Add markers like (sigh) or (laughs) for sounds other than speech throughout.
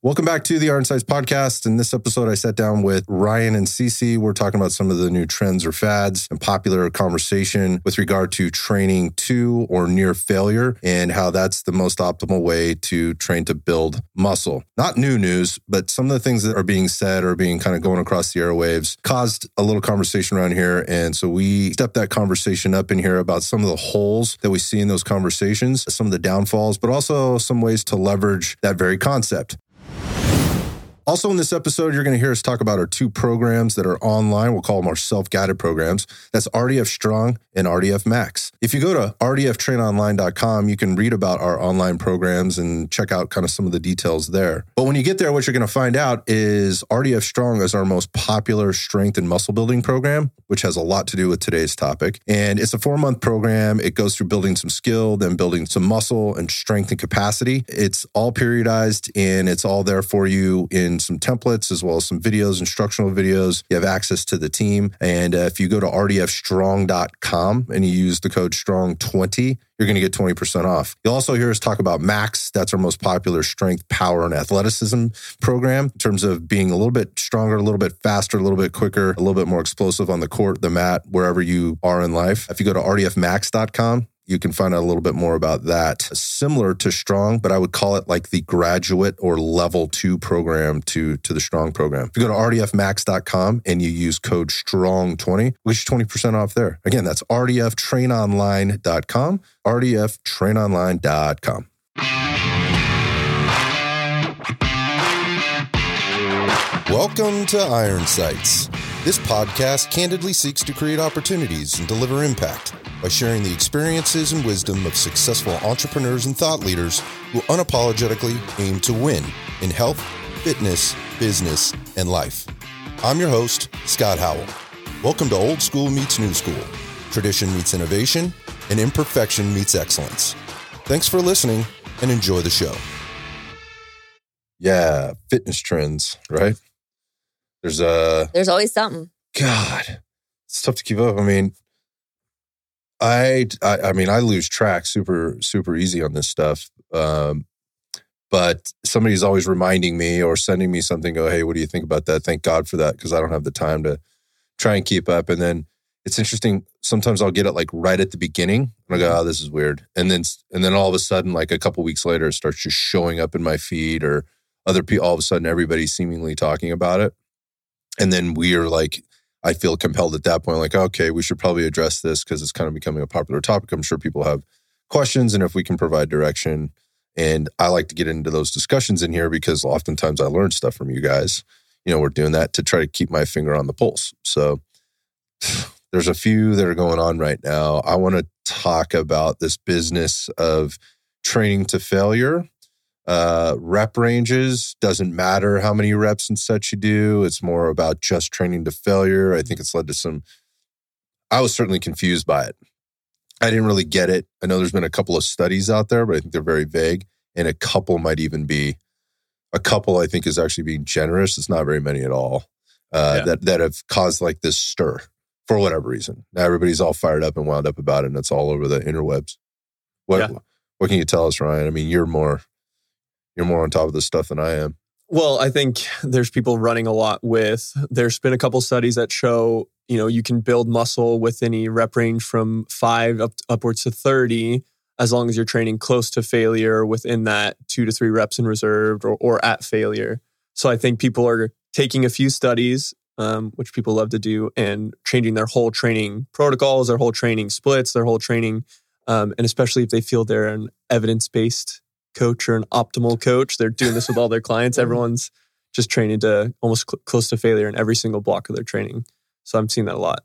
Welcome back to the Iron Sights podcast. In this episode, I sat down with Ryan and Cece. We're talking about some of the new trends or fads and popular conversation with regard to training to or near failure and how that's the most optimal way to train to build muscle. Not new news, but some of the things that are being said or being kind of going across the airwaves caused a little conversation around here. And so we stepped that conversation up in here about some of the holes that we see in those conversations, some of the downfalls, but also some ways to leverage that very concept. Also, in this episode, you're going to hear us talk about our two programs that are online. We'll call them our self guided programs. That's RDF Strong and RDF Max. If you go to rdftrainonline.com, you can read about our online programs and check out kind of some of the details there. But when you get there, what you're going to find out is RDF Strong is our most popular strength and muscle building program, which has a lot to do with today's topic. And it's a four month program. It goes through building some skill, then building some muscle and strength and capacity. It's all periodized and it's all there for you in some templates as well as some videos, instructional videos. You have access to the team. And uh, if you go to rdfstrong.com and you use the code STRONG20, you're going to get 20% off. You'll also hear us talk about Max. That's our most popular strength, power, and athleticism program in terms of being a little bit stronger, a little bit faster, a little bit quicker, a little bit more explosive on the court, the mat, wherever you are in life. If you go to rdfmax.com, you can find out a little bit more about that. Similar to Strong, but I would call it like the graduate or level two program to, to the Strong program. If you go to rdfmax.com and you use code STRONG20, we get 20% off there. Again, that's rdftrainonline.com, rdftrainonline.com. Welcome to Iron Sights. This podcast candidly seeks to create opportunities and deliver impact by sharing the experiences and wisdom of successful entrepreneurs and thought leaders who unapologetically aim to win in health, fitness, business, and life. I'm your host, Scott Howell. Welcome to Old School Meets New School, Tradition Meets Innovation, and Imperfection Meets Excellence. Thanks for listening and enjoy the show. Yeah, fitness trends, right? There's a There's always something. God, it's tough to keep up. I mean, I, I, I mean, I lose track super, super easy on this stuff. Um, but somebody's always reminding me or sending me something. Go, hey, what do you think about that? Thank God for that because I don't have the time to try and keep up. And then it's interesting. Sometimes I'll get it like right at the beginning, and I go, "Oh, this is weird." And then, and then all of a sudden, like a couple weeks later, it starts just showing up in my feed, or other people. All of a sudden, everybody's seemingly talking about it, and then we are like I feel compelled at that point, like, okay, we should probably address this because it's kind of becoming a popular topic. I'm sure people have questions, and if we can provide direction, and I like to get into those discussions in here because oftentimes I learn stuff from you guys. You know, we're doing that to try to keep my finger on the pulse. So (sighs) there's a few that are going on right now. I want to talk about this business of training to failure uh, rep ranges doesn't matter how many reps and such you do. It's more about just training to failure. I think it's led to some. I was certainly confused by it. I didn't really get it. I know there's been a couple of studies out there, but I think they're very vague, and a couple might even be. A couple, I think, is actually being generous. It's not very many at all uh, yeah. that that have caused like this stir for whatever reason. Now everybody's all fired up and wound up about it, and it's all over the interwebs. What yeah. what can you tell us, Ryan? I mean, you're more you're more on top of this stuff than I am. Well, I think there's people running a lot with. There's been a couple studies that show, you know, you can build muscle with any rep range from five up upwards to thirty, as long as you're training close to failure within that two to three reps in reserved or, or at failure. So I think people are taking a few studies, um, which people love to do, and changing their whole training protocols, their whole training splits, their whole training, um, and especially if they feel they're an evidence based coach or an optimal coach. They're doing this with all their clients. Everyone's just training to almost cl- close to failure in every single block of their training. So I'm seeing that a lot.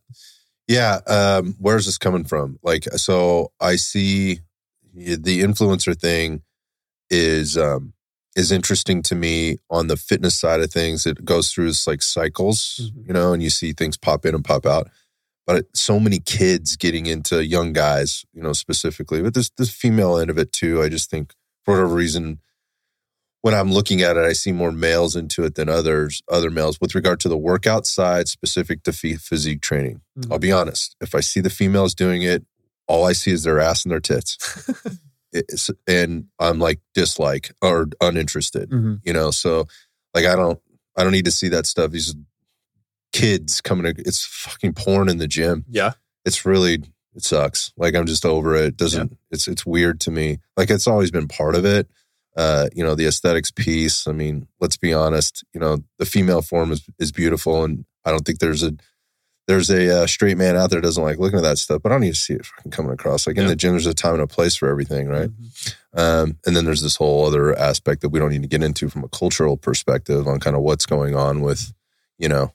Yeah. Um, where's this coming from? Like, so I see the influencer thing is um, is interesting to me on the fitness side of things. It goes through this like cycles, mm-hmm. you know, and you see things pop in and pop out. But so many kids getting into young guys, you know, specifically, but this this female end of it too. I just think for whatever reason, when I'm looking at it, I see more males into it than others, other males with regard to the workout side specific to physique training. Mm-hmm. I'll be honest. If I see the females doing it, all I see is their ass and their tits. (laughs) it's, and I'm like dislike or uninterested. Mhm. You know, so like I don't I don't need to see that stuff. These kids coming to it's fucking porn in the gym. Yeah. It's really it sucks. Like I'm just over it. it doesn't it's it's weird to me. Like it's always been part of it. Uh, you know, the aesthetics piece. I mean, let's be honest, you know, the female form is is beautiful and I don't think there's a there's a uh, straight man out there that doesn't like looking at that stuff, but I don't need to see it fucking coming across. Like in Yeah. the gym, there's a time and a place for everything, right? Mhm. Um, and then there's this whole other aspect that we don't need to get into from a cultural perspective on kind of what's going on with, you know,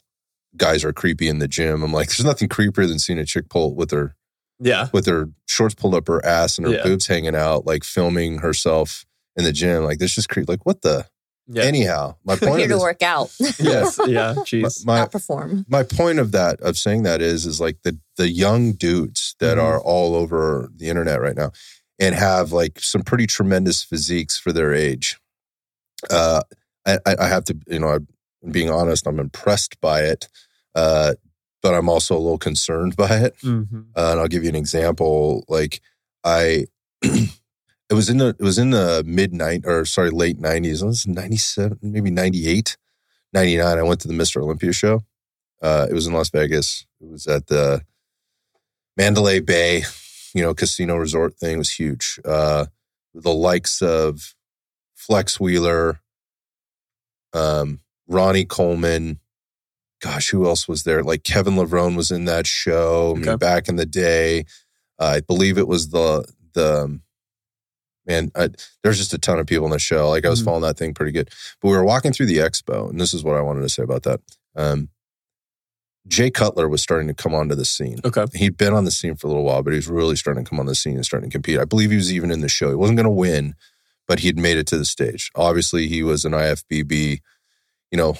guys are creepy in the gym. I'm like, there's nothing creepier than seeing a chick pull with her Yeah. with her shorts pulled up her ass and her Yeah. boobs hanging out, like filming herself in the gym. Like this just creep. Like what the? Yeah. Anyhow, my We're point here of to this, work out, (laughs) yes. Yeah. (laughs) my, Jeez. my not perform. my point of that of saying that is is like the the young dudes that Mhm. are all over the internet right now and have like some pretty tremendous physiques for their age uh i i I have to you know i'm being honest i'm impressed by it uh but i'm also a little concerned (laughs) by it Mhm. uh, and I'll give you an example. Like I, (clears throat) it was in the it was in the mid nine or sorry late nineties. It was ninety seven, maybe 98, 99. I went to the Mr. Olympia show. Uh, it was in Las Vegas. It was at the Mandalay Bay, you know, casino resort thing. It was huge. Uh, the likes of Flex Wheeler, um, Ronnie Coleman. Gosh, who else was there? Like Kevin Levrone was in that show. I mean, back in the day, uh, I believe it was the the um, man. I, there's just a ton of people in the show. Like I was Mhm. following that thing pretty good. But we were walking through the expo, and this is what I wanted to say about that. Um, Jay Cutler was starting to come onto the scene. Okay. He'd been on the scene for a little while, but he was really starting to come on the scene and starting to compete. I believe he was even in the show. He wasn't going to win, but he'd made it to the stage. Obviously, he was an IFBB, you know,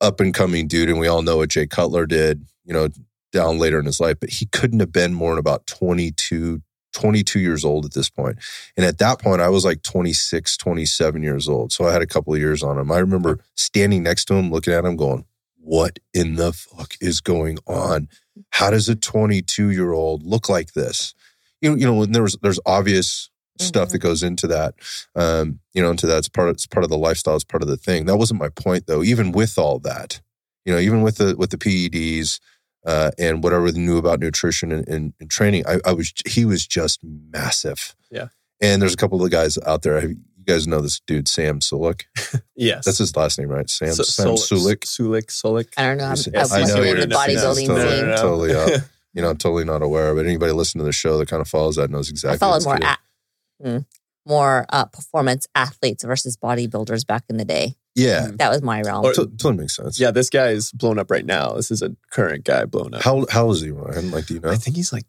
up and coming dude, and we all know what Jay Cutler did, you know, down later in his life. But he couldn't have been more than about 22, 22 years old at this point. And at that point, I was like 26, 27 years old. So I had a couple of years on him. I remember standing next to him, looking at him, going, what in the fuck is going on? How does a 22 year old look like this? You know, you know, and there was there's obvious stuff Mhm. that goes into that. Um, you know, into that. It's part of it's part of the lifestyle, it's part of the thing. That wasn't my point though. Even with all that, you know, even with the with the PEDs uh, and whatever they knew about nutrition and, and, and training, I, I was he was just massive. Yeah. And there's a couple of the guys out there. You guys know this dude, Sam Sulek. (laughs) Yes. That's his last name, right? Sam, So- Sam Solik. Sulek. Sulek. Solik. I don't know. I'm, Yes, I yes, I know in you're the not- yeah, bodybuilding totally, scene. totally up. You know, totally not aware, but anybody listening to the show that kind of follows that knows exactly. I followed more at, mm, more uh, performance athletes versus bodybuilders back in the day. yeah, That was my realm. Or- totally makes sense. Yeah, this guy is blown up right now. This is a current guy blown up. How how is he, Ryan? Like, do you know? I think he's like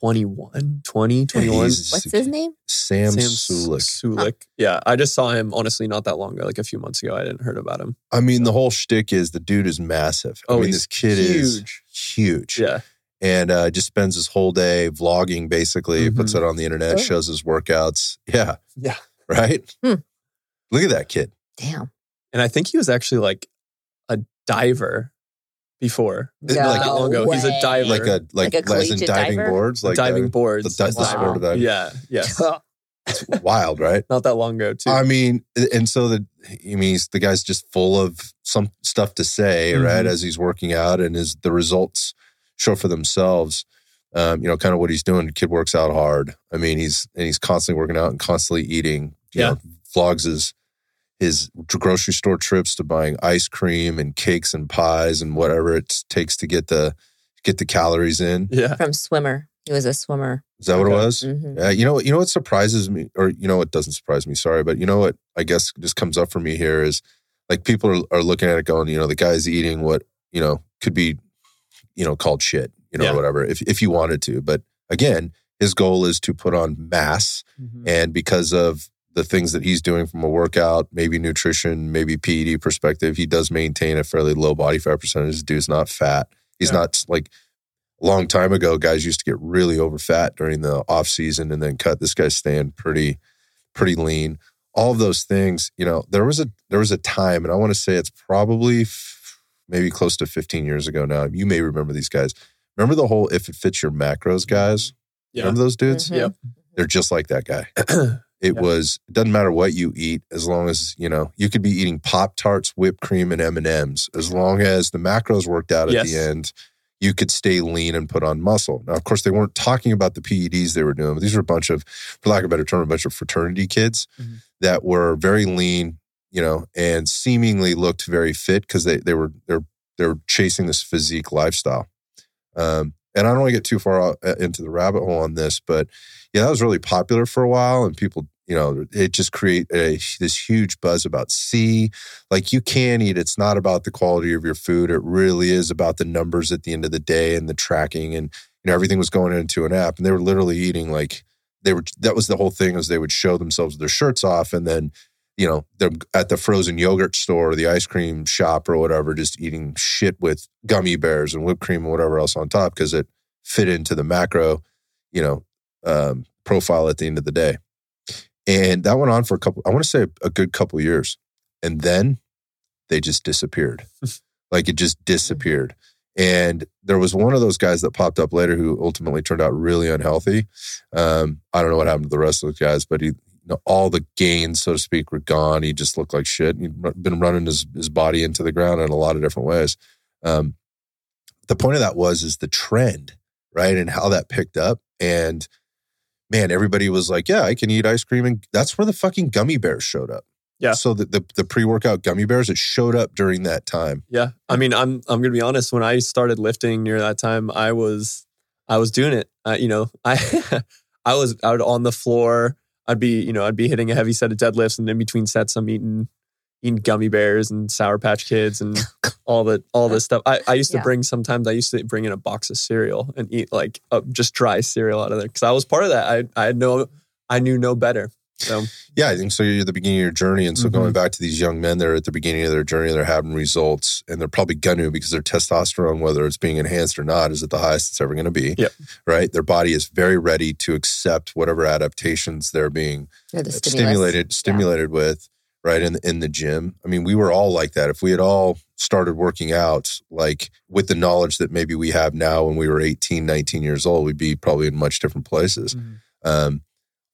21, 20, 21. He's- What's his name? Sam, Sam Sulek. Sulek. Yeah, I just saw him honestly not that long ago, like a few months ago. I didn't heard about him. I mean, the whole shtick is the dude is massive. I Oh, mean, he's this kid is huge. huge. Yeah. And uh, just spends his whole day vlogging, basically, Mhm. puts it on the internet, Oh. shows his workouts. Yeah. Yeah. Right? Hmm. Look at that kid. Damn. And I think he was actually like a diver before. No Not that long ago. He's a diver. Like a like, Like a as in diving diver? boards, like diving diving- boards. the, the Wow. sport of diving. Yeah. Yes. (laughs) It's wild, right? Not that long ago, too. I mean, and so the I mean, he's, the guy's just full of some stuff to say, right? Mhm. As he's working out, and his the results show for themselves. Um, you know, kind of what he's doing. Kid works out hard. I mean, he's and he's constantly working out and constantly eating. You Yeah. know, vlogs his his grocery store trips to buying ice cream and cakes and pies and whatever it takes to get the get the calories in. yeah. From swimmer. He was a swimmer. Is that what it Okay. was? Mhm. Yeah, you know, you know what surprises me, or you know what doesn't surprise me. Sorry, but you know what I guess just comes up for me here is like people are, are looking at it going, you know, the guy's eating what you know could be, you know, called shit, you know, Yeah. whatever. If if you wanted to, but again, his goal is to put on mass, Mhm. and because of the things that he's doing from a workout, maybe nutrition, maybe PED perspective, he does maintain a fairly low body fat percentage. This dude's not fat. He's Yeah. not like a long time ago, guys used to get really over fat during the off season and then cut. This guy's staying pretty, pretty lean. All of those things, you know, there was a there was a time, and I want to say it's probably maybe close to 15 years ago now. You may remember these guys. Remember the whole if it fits your macros guys? Yeah. Remember those dudes? Mhm. Yep. They're just like that guy. (clears throat) It Yeah. was it doesn't matter what you eat as long as you know you could be eating Pop Tarts, whipped cream, and M and M's as long as the macros worked out at Yes. the end. You could stay lean and put on muscle. Now, of course, they weren't talking about the PEDs they were doing, but these were a bunch of, for lack of a better term, a bunch of fraternity kids Mhm. that were very lean, you know, and seemingly looked very fit because they they were they're they're chasing this physique lifestyle. Um, and I don't want to get too far uh, into the rabbit hole on this, but yeah, that was really popular for a while, and people, you know, it just create a, this huge buzz about C. Like you can eat; it's not about the quality of your food. It really is about the numbers at the end of the day and the tracking, and you know, everything was going into an app, and they were literally eating like they were. That was the whole thing: is they would show themselves their shirts off, and then you know, they're at the frozen yogurt store or the ice cream shop or whatever, just eating shit with gummy bears and whipped cream and whatever else on top because it fit into the macro, you know, um, profile at the end of the day. And that went on for a couple, I want to say a good couple years. And then they just disappeared. (laughs) like it just disappeared. And there was one of those guys that popped up later who ultimately turned out really unhealthy. Um, I don't know what happened to the rest of those guys, but he, know, all the gains, so to speak, were gone. He just looked like shit. He'd been running his, his body into the ground in a lot of different ways. Um, the point of that was is the trend, right? And how that picked up. And man, everybody was like, yeah, I can eat ice cream. And that's where the fucking gummy bears showed up. Yeah. So the, the, the pre-workout gummy bears, it showed up during that time. Yeah. I mean, I'm I'm gonna be honest. When I started lifting near that time, I was I was doing it. Uh, you know, (laughs) I I was out on the floor. I'd be you know I'd be hitting a heavy set of deadlifts, and in between sets, I'm eating eating gummy bears and Sour Patch Kids and (laughs) all the all this stuff. I, I used to Yeah. bring sometimes I used to bring in a box of cereal and eat like uh, just dry cereal out of there because I was part of that. I I had no I knew no better. So Yeah, I think so. You're at the beginning of your journey. And so Mhm. going back to these young men, they're at the beginning of their journey, they're having results, and they're probably going to because their testosterone, whether it's being enhanced or not, is at the highest it's ever going to be. Yep. Right? Their body is very ready to accept whatever adaptations they're being the stimulus. stimulated stimulated with right in in the gym i mean we were all like that if we had all started working out like with the knowledge that maybe we have now when we were 18 19 years old we'd be probably in much different places um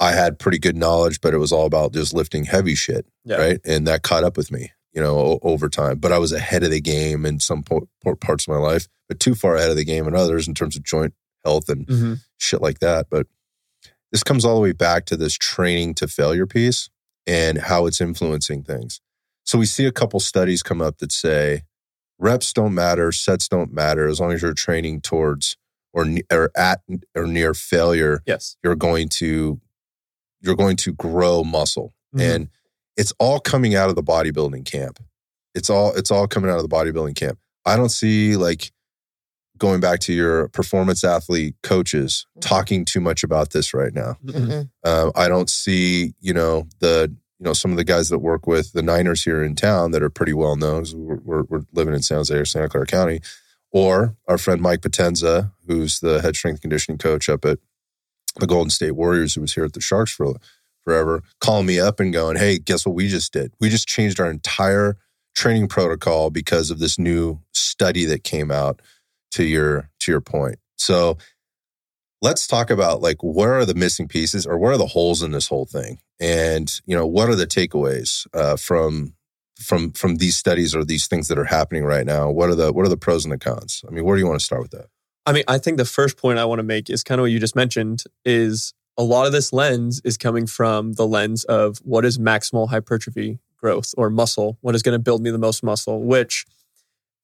i had pretty good knowledge but it was all about just lifting heavy shit Yeah. right and that caught up with me you know o- over time but i was ahead of the game in some po- parts of my life but too far ahead of the game in others in terms of joint health and Mhm. shit like that. But this comes all the way back to this training to failure piece and how it's influencing things. So we see a couple studies come up that say reps don't matter, sets don't matter as long as you're training towards or, or at or near failure. yes. You're going to you're going to grow muscle, Mhm. and it's all coming out of the bodybuilding camp. It's all it's all coming out of the bodybuilding camp. I don't see like going back to your performance athlete coaches Mhm. talking too much about this right now. Mhm. Mm-mm. Um, I don't see, you know, the you know some of the guys that work with the Niners here in town that are pretty well known. We're, we're, we're living in San Jose or Santa Clara County, or our friend Mike Potenza, who's the head strength conditioning coach up at the Golden State Warriors, who was here at the Sharks for forever, calling me up and going, "Hey, guess what we just did? We just changed our entire training protocol because of this new study that came out." To your to your point, so let's talk about like where are the missing pieces or where are the holes in this whole thing and you know what are the takeaways uh, from from from these studies or these things that are happening right now what are the what are the pros and the cons i mean where do you want to start with that I mean, I think the first point I want to make is kind of what you just mentioned is a lot of this lens is coming from the lens of what is maximal hypertrophy growth or muscle, what is going to build me the most muscle, which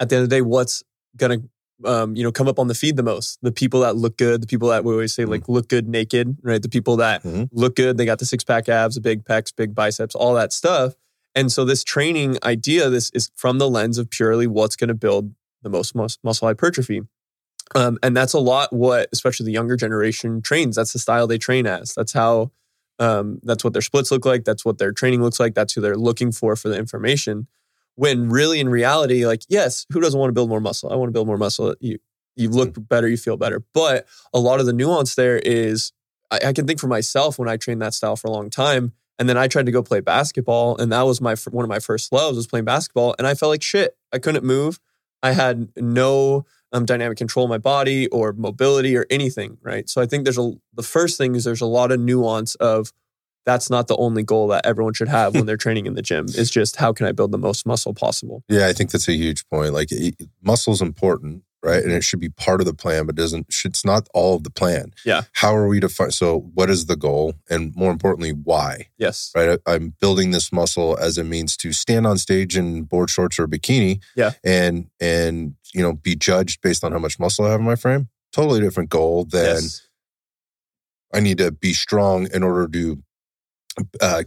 at the end of the day, what's going to um, you know, come up on the feed the most. The people that look good, the people that we always say like look good naked, right? The people that Mhm. look good, they got the six pack abs, the big pecs, big biceps, all that stuff. And so this training idea, this is from the lens of purely what's going to build the most mus- muscle hypertrophy. Um, and that's a lot what, especially the younger generation trains. That's the style they train as. That's how, um, that's what their splits look like. That's what their training looks like. That's who they're looking for for the information. When really in reality, like, yes, who doesn't want to build more muscle? I want to build more muscle. You, you look better, you feel better. But a lot of the nuance there is, I, I can think for myself when I trained that style for a long time. And then I tried to go play basketball, and that was my one of my first loves was playing basketball. And I felt like shit. I couldn't move. I had no um, dynamic control of my body or mobility or anything, right? So I think there's a the first thing is there's a lot of nuance of that's not the only goal that everyone should have when (laughs) they're training in the gym. It's just how can I build the most muscle possible? Yeah, I think that's a huge point. Like muscle is important, right? And it should be part of the plan, but doesn't it's not all of the plan. Yeah. How are we to find so what is the goal? And more importantly, why? Yes. Right. I, I'm building this muscle as a means to stand on stage in board shorts or bikini. Yeah. And and you know, be judged based on how much muscle I have in my frame. Totally different goal than Yes. I need to be strong in order to uh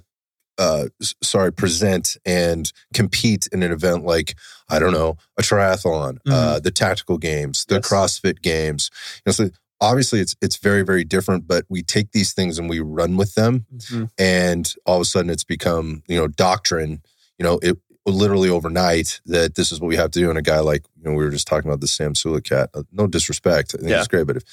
uh sorry present and compete in an event like I don't know a triathlon uh the tactical games the Yes. CrossFit games you know so obviously it's it's very very different but we take these things and we run with them Mhm. and all of a sudden it's become you know doctrine you know it literally overnight that this is what we have to do and a guy like you know we were just talking about the Sam Sula cat uh, no disrespect I think Yeah. it's great but if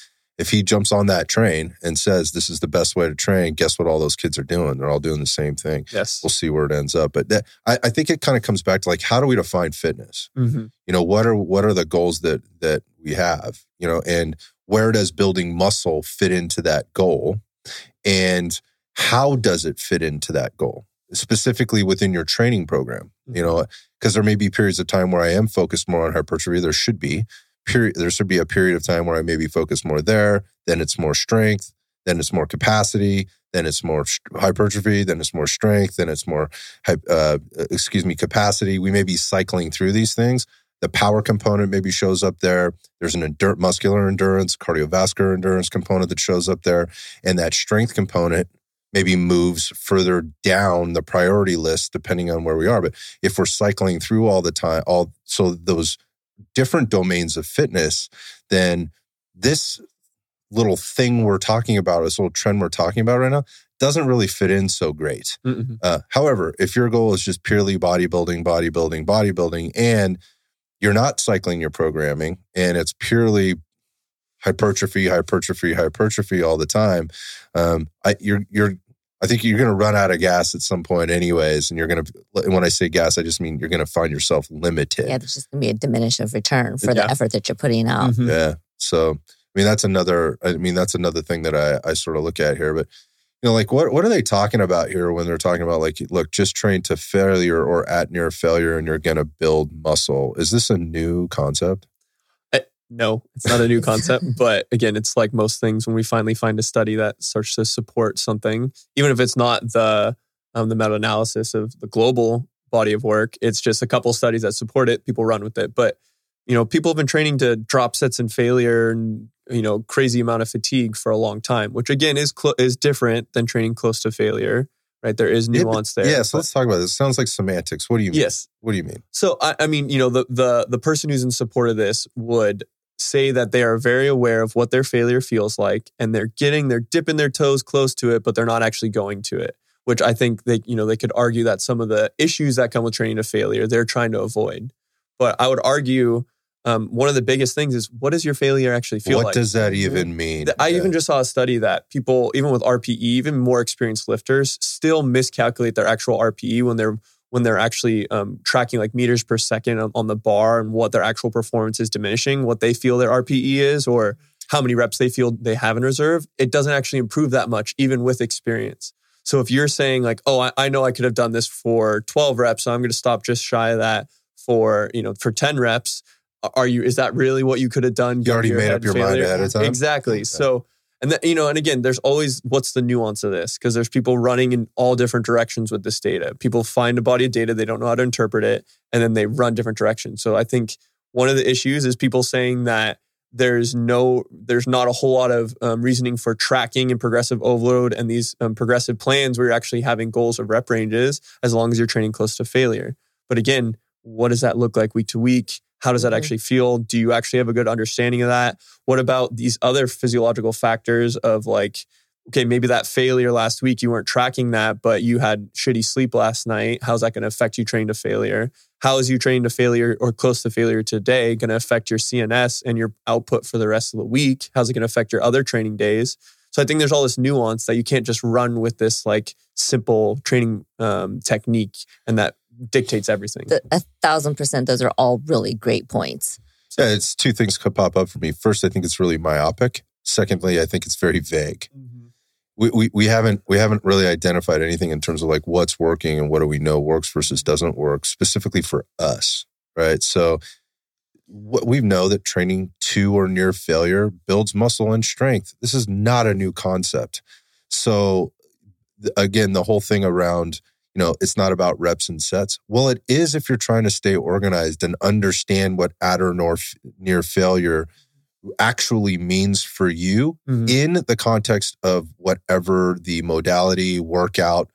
if he jumps on that train and says this is the best way to train guess what all those kids are doing? They're all doing the same thing. Yes. we'll see where it ends up. But that, I, I think it kind of comes back to like how do we define fitness? Mhm. you know what are what are the goals that that we have you know and where does building muscle fit into that goal? And how does it fit into that goal? Specifically within your training program you know because there may be periods of time where i am focused more on hypertrophy there should be period there should be a period of time where i maybe focus more there then it's more strength then it's more capacity then it's more hypertrophy then it's more strength then it's more uh, excuse me capacity. We may be cycling through these things. The power component maybe shows up there. There's an endur- muscular endurance cardiovascular endurance component that shows up there and that strength component maybe moves further down the priority list depending on where we are. But if we're cycling through all the time all so those different domains of fitness then this little thing we're talking about this little trend we're talking about right now doesn't really fit in so great Mhm. uh, however, if your goal is just purely bodybuilding, bodybuilding, bodybuilding, and you're not cycling your programming and it's purely hypertrophy, hypertrophy, hypertrophy all the time, um, I, you're you're I think you're going to run out of gas at some point, anyways. And you're going to, when I say gas, I just mean you're going to find yourself limited. Yeah, there's just gonna be a diminish of return for Yeah. the effort that you're putting out. Mhm. Yeah. So, I mean, that's another, I mean, that's another thing that I, I sort of look at here. But, you know, like what, what are they talking about here when they're talking about like, look, just train to failure or at near failure and you're going to build muscle? Is this a new concept? No, it's not a new concept. (laughs) but again, it's like most things when we finally find a study that starts to support something, even if it's not the um, the meta analysis of the global body of work, it's just a couple studies that support it. People run with it. But you know, people have been training to drop sets and failure and you know crazy amount of fatigue for a long time, which again is clo- is different than training close to failure. Right, there is Yeah, but- nuance there. Yeah. So let's talk about this. Sounds like semantics. What do you mean? yes, What do you mean? So I, I mean, you know, the the the person who's in support of this would say that they are very aware of what their failure feels like, and they're getting they're dipping their toes close to it, but they're not actually going to it. Which I think they you know they could argue that some of the issues that come with training to failure they're trying to avoid. But I would argue um, one of the biggest things is what does your failure actually feel like what like? does that even mean? I Yeah. even just saw a study that people, even with RPE, even more experienced lifters, still miscalculate their actual RPE when they're when they're actually um, tracking like meters per second on, on the bar and what their actual performance is diminishing, what they feel their RPE is, or how many reps they feel they have in reserve. It doesn't actually improve that much, even with experience. So if you're saying like, oh, I, I know I could have done this for 12 reps, so I'm going to stop just shy of that for you know for 10 reps. Are you? Is that really what you could have done? You already made up your mind failure? ahead of time? Exactly. Okay. So, and that, you know, and again, there's always what's the nuance of this? Because there's people running in all different directions with this data. People find a body of data, they don't know how to interpret it, and then they run different directions. So I think one of the issues is people saying that there's no, there's not a whole lot of um, reasoning for tracking and progressive overload and these um, progressive plans where you're actually having goals of rep ranges as long as you're training close to failure. But again, what does that look like week to week? How does that Mhm. actually feel? Do you actually have a good understanding of that? What about these other physiological factors of like, okay, maybe that failure last week, you weren't tracking that, but you had shitty sleep last night. How's that going to affect you training to failure? How is you training to failure or close to failure today going to affect your CNS and your output for the rest of the week? How's it going to affect your other training days? So I think there's all this nuance that you can't just run with this like simple training um, technique and that dictates everything. The, a thousand percent, those are all really great points. Yeah, it's two things could pop up for me. First, I think it's really myopic. Secondly, I think it's very vague. Mm-hmm. We, we, we haven't we haven't really identified anything in terms of like what's working and what do we know works versus doesn't work specifically for us, right? So what we know that training to or near failure builds muscle and strength. This is not a new concept. So again, the whole thing around you know it's not about reps and sets. Well, it is if you're trying to stay organized and understand what at or nor near failure actually means for you Mhm. in the context of whatever the modality workout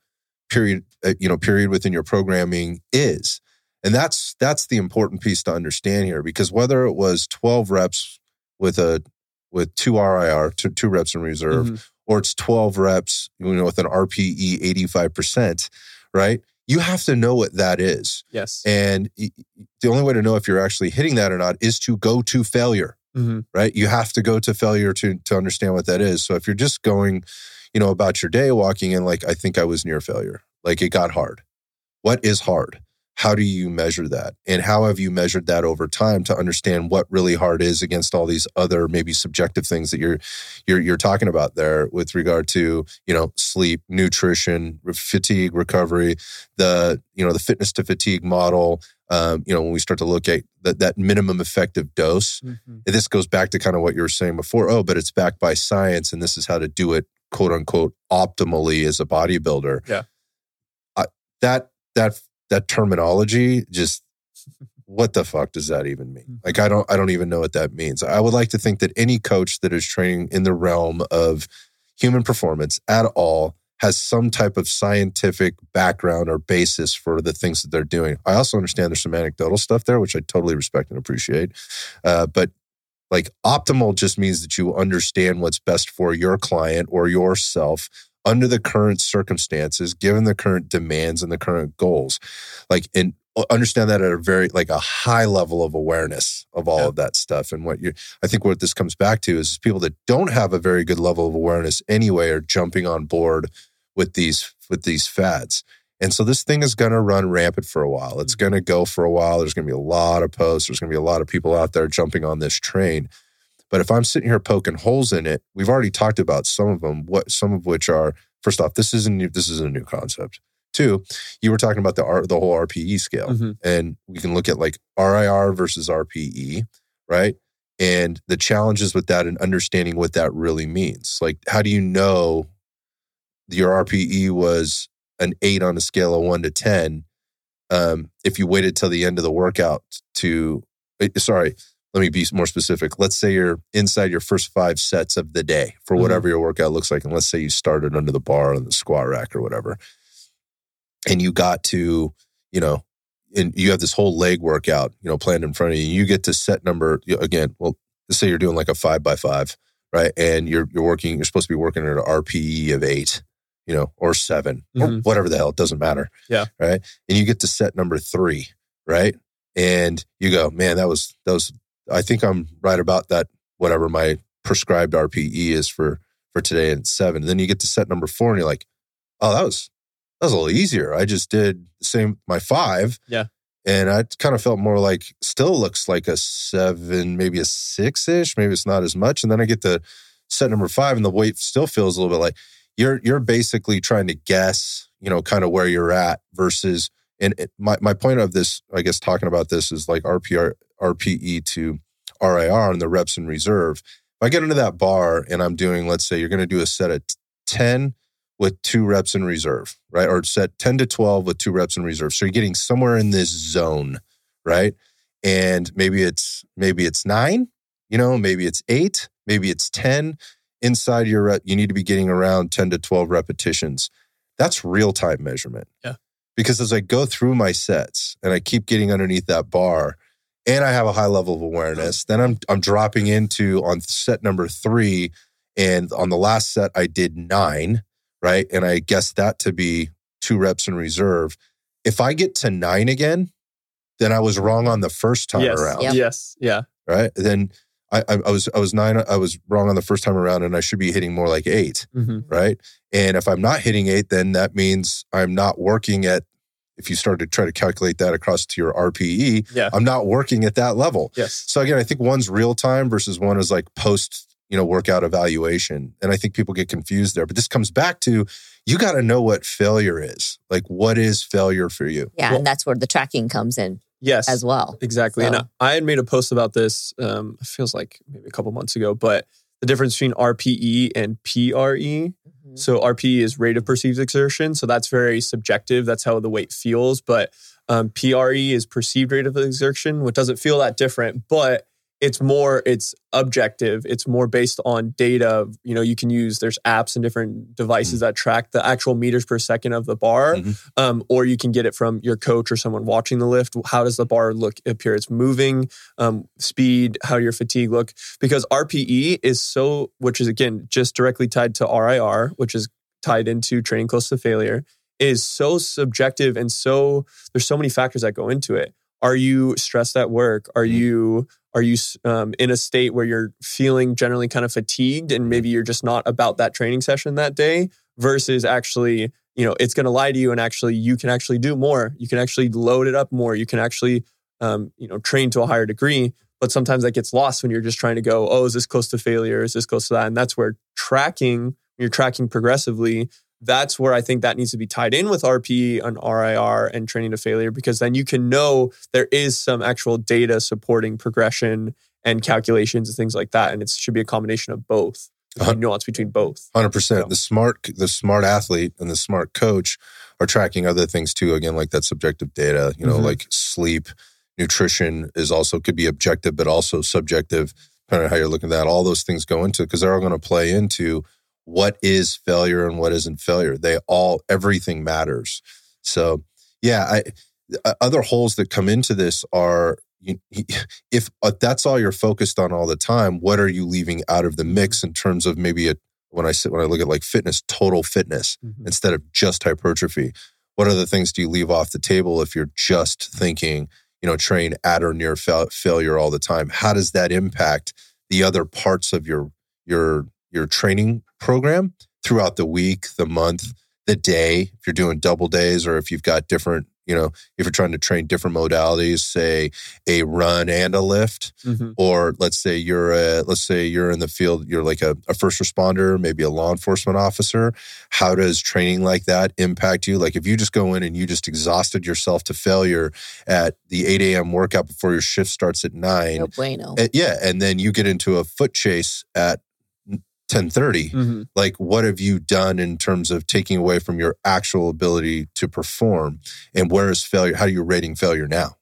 period uh, you know period within your programming is and that's that's the important piece to understand here because whether it was 12 reps with a with two RIR two, two reps in reserve Mhm. or it's 12 reps you know with an RPE 85% right you have to know what that is Yes. and the only way to know if you're actually hitting that or not is to go to failure Mhm. right? You have to go to failure to to understand what that is. So if you're just going, you know, about your day walking in like I think I was near failure. Like it got hard. What is hard? How do you measure that? And how have you measured that over time to understand what really hard is against all these other maybe subjective things that you're you're you're talking about there with regard to, you know, sleep, nutrition, fatigue, recovery, the, you know, the fitness to fatigue model, um, you know, when we start to look at that that minimum effective dose Mhm. and this goes back to kind of what you were saying before. Oh, but it's backed by science, and this is how to do it, quote unquote, optimally as a bodybuilder. Yeah. I, that that that terminology just (laughs) what the fuck does that even mean? Like I don't I don't even know what that means. I would like to think that any coach that is training in the realm of human performance at all has some type of scientific background or basis for the things that they're doing. I also understand there's some anecdotal stuff there, which I totally respect and appreciate. Uh, but like optimal just means that you understand what's best for your client or yourself under the current circumstances, given the current demands and the current goals. Like, and uh, understand that at a very like a high level of awareness of all Yeah. of that stuff and what you i think what this comes back to is people that don't have a very good level of awareness anyway are jumping on board with these with these fads. And so this thing is going to run rampant for a while. It's mm. going to go for a while. There's going to be a lot of posts. There's going to be a lot of people out there jumping on this train but if i'm sitting here poking holes in it we've already talked about some of them what some of which are first off this isn't new this is a new concept two you were talking about the R, the whole rpe scale Mhm. and we can look at like RIR versus RPE, right? And the challenges with that and understanding what that really means. Like, how do you know your RPE was an eight on a scale of one to 10 um, if you waited till the end of the workout to, eh, sorry, let me be more specific. Let's say you're inside your first five sets of the day for Mhm. whatever your workout looks like. And let's say you started under the bar on the squat rack or whatever. And you got to, you know, and you have this whole leg workout, you know, planned in front of you. You get to set number again. Well, let's say you're doing like a five by five, right? And you're you're working. You're supposed to be working at an RPE of eight, you know, or 7 or Mhm. whatever the hell. It doesn't matter. Yeah. Right. And you get to set number three, right? And you go, man, that was that was. I think I'm right about that. Whatever my prescribed RPE is for for today, and seven. And then you get to set number four, and you're like, oh, that was that was a little easier. I just did the same my five. Yeah. And I kind of felt more like still looks like a seven, maybe a six ish. Maybe it's not as much. And then I get to set number five, and the weight still feels a little bit like you're you're basically trying to guess, you know, kind of where you're at versus. And it, my my point of this, I guess, talking about this is like RPR RPE to RIR and the reps in reserve. If I get into that bar and I'm doing, let's say, you're going to do a set of ten with two reps in reserve, right? Or set 10 to 12 with two reps in reserve. So you're getting somewhere in this zone, right? And maybe it's maybe it's 9, you know, maybe it's 8, maybe it's 10 inside your rep, you need to be getting around 10 to 12 repetitions. That's real-time measurement. Yeah. Because as I go through my sets and I keep getting underneath that bar and I have a high level of awareness, then I'm I'm dropping into on set number 3 and on the last set I did 9 right? And I guess that to be two reps in reserve. If I get to nine again, then I was wrong on the first time yes. around, Yep. Yes. Yeah. right? Then I, I, I was I was nine. I was wrong on the first time around, and I should be hitting more like eight, hmm right? And if I'm not hitting eight, then that means I'm not working at if you start to try to calculate that across to your RPE, Yeah. I'm not working at that level. Yes. So again, I think one's real time versus one is like post, you know, workout evaluation. And I think people get confused there. But this comes back to you got to know what failure is. Like what is failure for you? Yeah, Well- and that's where the tracking comes in Yes. as well. Exactly. And So- I I had made a post about this, um, it feels like maybe a couple months ago, but the difference between RPE and PRE. Mhm. So RPE is rate of perceived exertion. So that's very subjective. That's how the weight feels. But um, PRE is perceived rate of exertion, which doesn't feel that different, but it's more, it's objective. It's more based on data. You know, you can use, there's apps and different devices that track the actual meters per second of the bar. Mhm. Um, or you can get it from your coach or someone watching the lift. How does the bar look appear? It's moving, um, speed, how your fatigue look. Because RPE is so, which is again just directly tied to RIR, which is tied into training close to failure, is so subjective and so there's so many factors that go into it. Are you stressed at work? Are Mhm. you are you um, in a state where you're feeling generally kind of fatigued and maybe you're just not about that training session that day versus actually you know it's going to lie to you and actually you can actually do more. You can actually load it up more. You can actually um, you know train to a higher degree but sometimes that gets lost when you're just trying to go oh is this close to failure? Is this close to that? And that's where tracking you're tracking progressively that's where I think that needs to be tied in with RPE and RIR and training to failure because then you can know there is some actual data supporting progression and calculations and things like that. And it should be a combination of both. A nuance between both. Hundred percent. The smart, the smart athlete and the smart coach are tracking other things too. Again, like that subjective data. You know, Mhm. like sleep, nutrition is also could be objective, but also subjective. Depending on how you're looking at that, all those things go into because they're all going to play into what is failure and what isn't failure. They all everything matters. So yeah, I uh, other holes that come into this are if uh, that's all you're focused on all the time, what are you leaving out of the mix in terms of maybe a when I sit when I look at like fitness, total fitness instead of just hypertrophy? What other things do you leave off the table if you're just thinking, you know, train at or near fa- failure all the time? How does that impact the other parts of your your your training program throughout the week, the month, the day? If you're doing double days, or if you've got different, you know, if you're trying to train different modalities, say a run and a lift, Mhm. or let's say you're a let's say you're in the field you're like a, a first responder maybe a law enforcement officer how does training like that impact you like if you just go in and you just exhausted yourself to failure at the 8 a.m workout before your shift starts at 9 No bueno. and- yeah and then you get into a foot chase at 1030 Mhm. like what have you done in terms of taking away from your actual ability to perform and where is failure how are you rating failure now.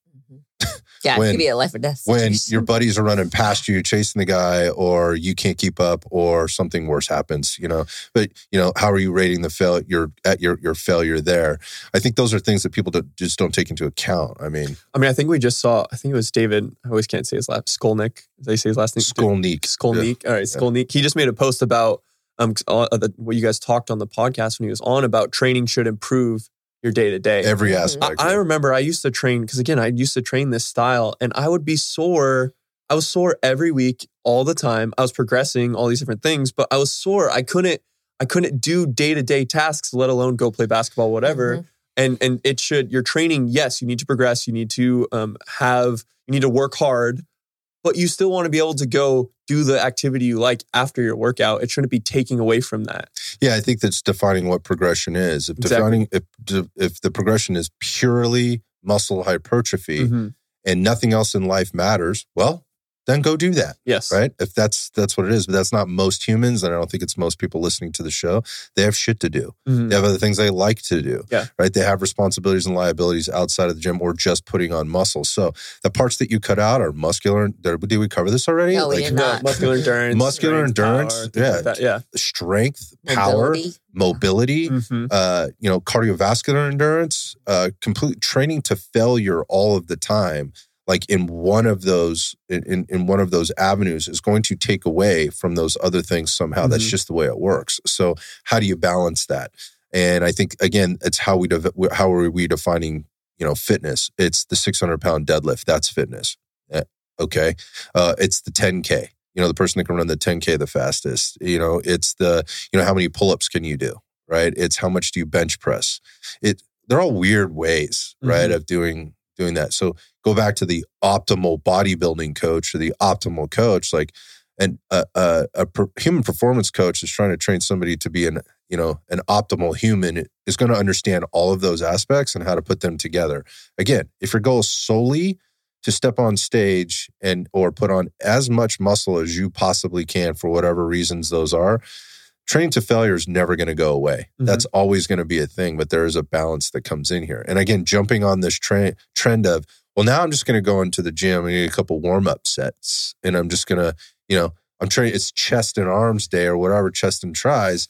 Yeah, when- it could be a life or death. when situation. your buddies are running past you, chasing the guy, or you can't keep up, or something worse happens, you know. But you know, how are you rating the fail your at your your failure there? I think those are things that people don't, just don't take into account. I mean, I mean, I think we just saw, I think it was David, I always can't say his last, Skolnick. Did I say his last name? Skolnick. Skolnick. All right, Skolnick. He just made a post about um uh, the, what you guys talked on the podcast when he was on about training should improve your day to day. every Mhm. aspect. I, I remember I used to train because again, I used to train this style and I would be sore. I was sore every week, all the time. I was progressing all these different things, but I was sore. I couldn't, I couldn't do day to day tasks, let alone go play basketball, whatever. Mhm. And and it should your training. Yes, you need to progress. You need to um, have. You need to work hard, but you still want to be able to go do the activity you like after your workout. It shouldn't be taking away from that. yeah, I think that's defining what progression is. If Exactly. defining if if the progression is purely muscle hypertrophy Mhm. and nothing else in life matters, well, then go do that. Yes. right? If that's that's what it is, but that's not most humans, and I don't think it's most people listening to the show. They have shit to do. Mhm. They have other things they like to do. Yeah. Right. They have responsibilities and liabilities outside of the gym or just putting on muscle. So the parts that you cut out are muscular. Did did we cover this already? No, we like did not. muscular endurance, Muscular strength, endurance, power, yeah. like yeah. strength, power, Mobility. mobility. Mhm. Uh, you know, cardiovascular endurance, uh, complete training to failure all of the time, like in one of those in, in one of those avenues is going to take away from those other things somehow. That's Mhm. just the way it works. So how do you balance that? And I think again, it's how we dev- how are we defining you know fitness? It's the 600 pound deadlift. That's fitness. Eh, Okay, uh, it's the 10k. You know, the person that can run the 10k the fastest. You know, it's the you know how many pull ups can you do? Right? It's how much do you bench press? It they're all weird ways, right, Mhm. of doing doing that. So go back to the optimal bodybuilding coach or the optimal coach, like and a, a, a per, human performance coach is trying to train somebody to be an you know an optimal human is going to understand all of those aspects and how to put them together. Again if your goal is solely to step on stage and or put on as much muscle as you possibly can for whatever reasons those are training to failure is never going to go away. Mhm. that's always going to be a thing but there is a balance that comes in here. And again jumping on this tra- trend of well now i'm just going to go into the gym and need a couple warm-up sets and i'm just going to you know i'm training it's chest and arms day or whatever chest and tris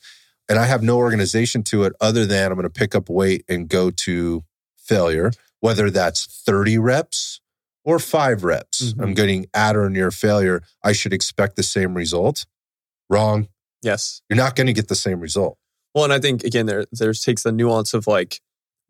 and i have no organization to it other than i'm going to pick up weight and go to failure whether that's 30 reps or five reps. Mhm. i'm getting at or near failure. I should expect the same result. Wrong. Yes. you're not going to get the same result. Well, and I think again, there there's takes the nuance of like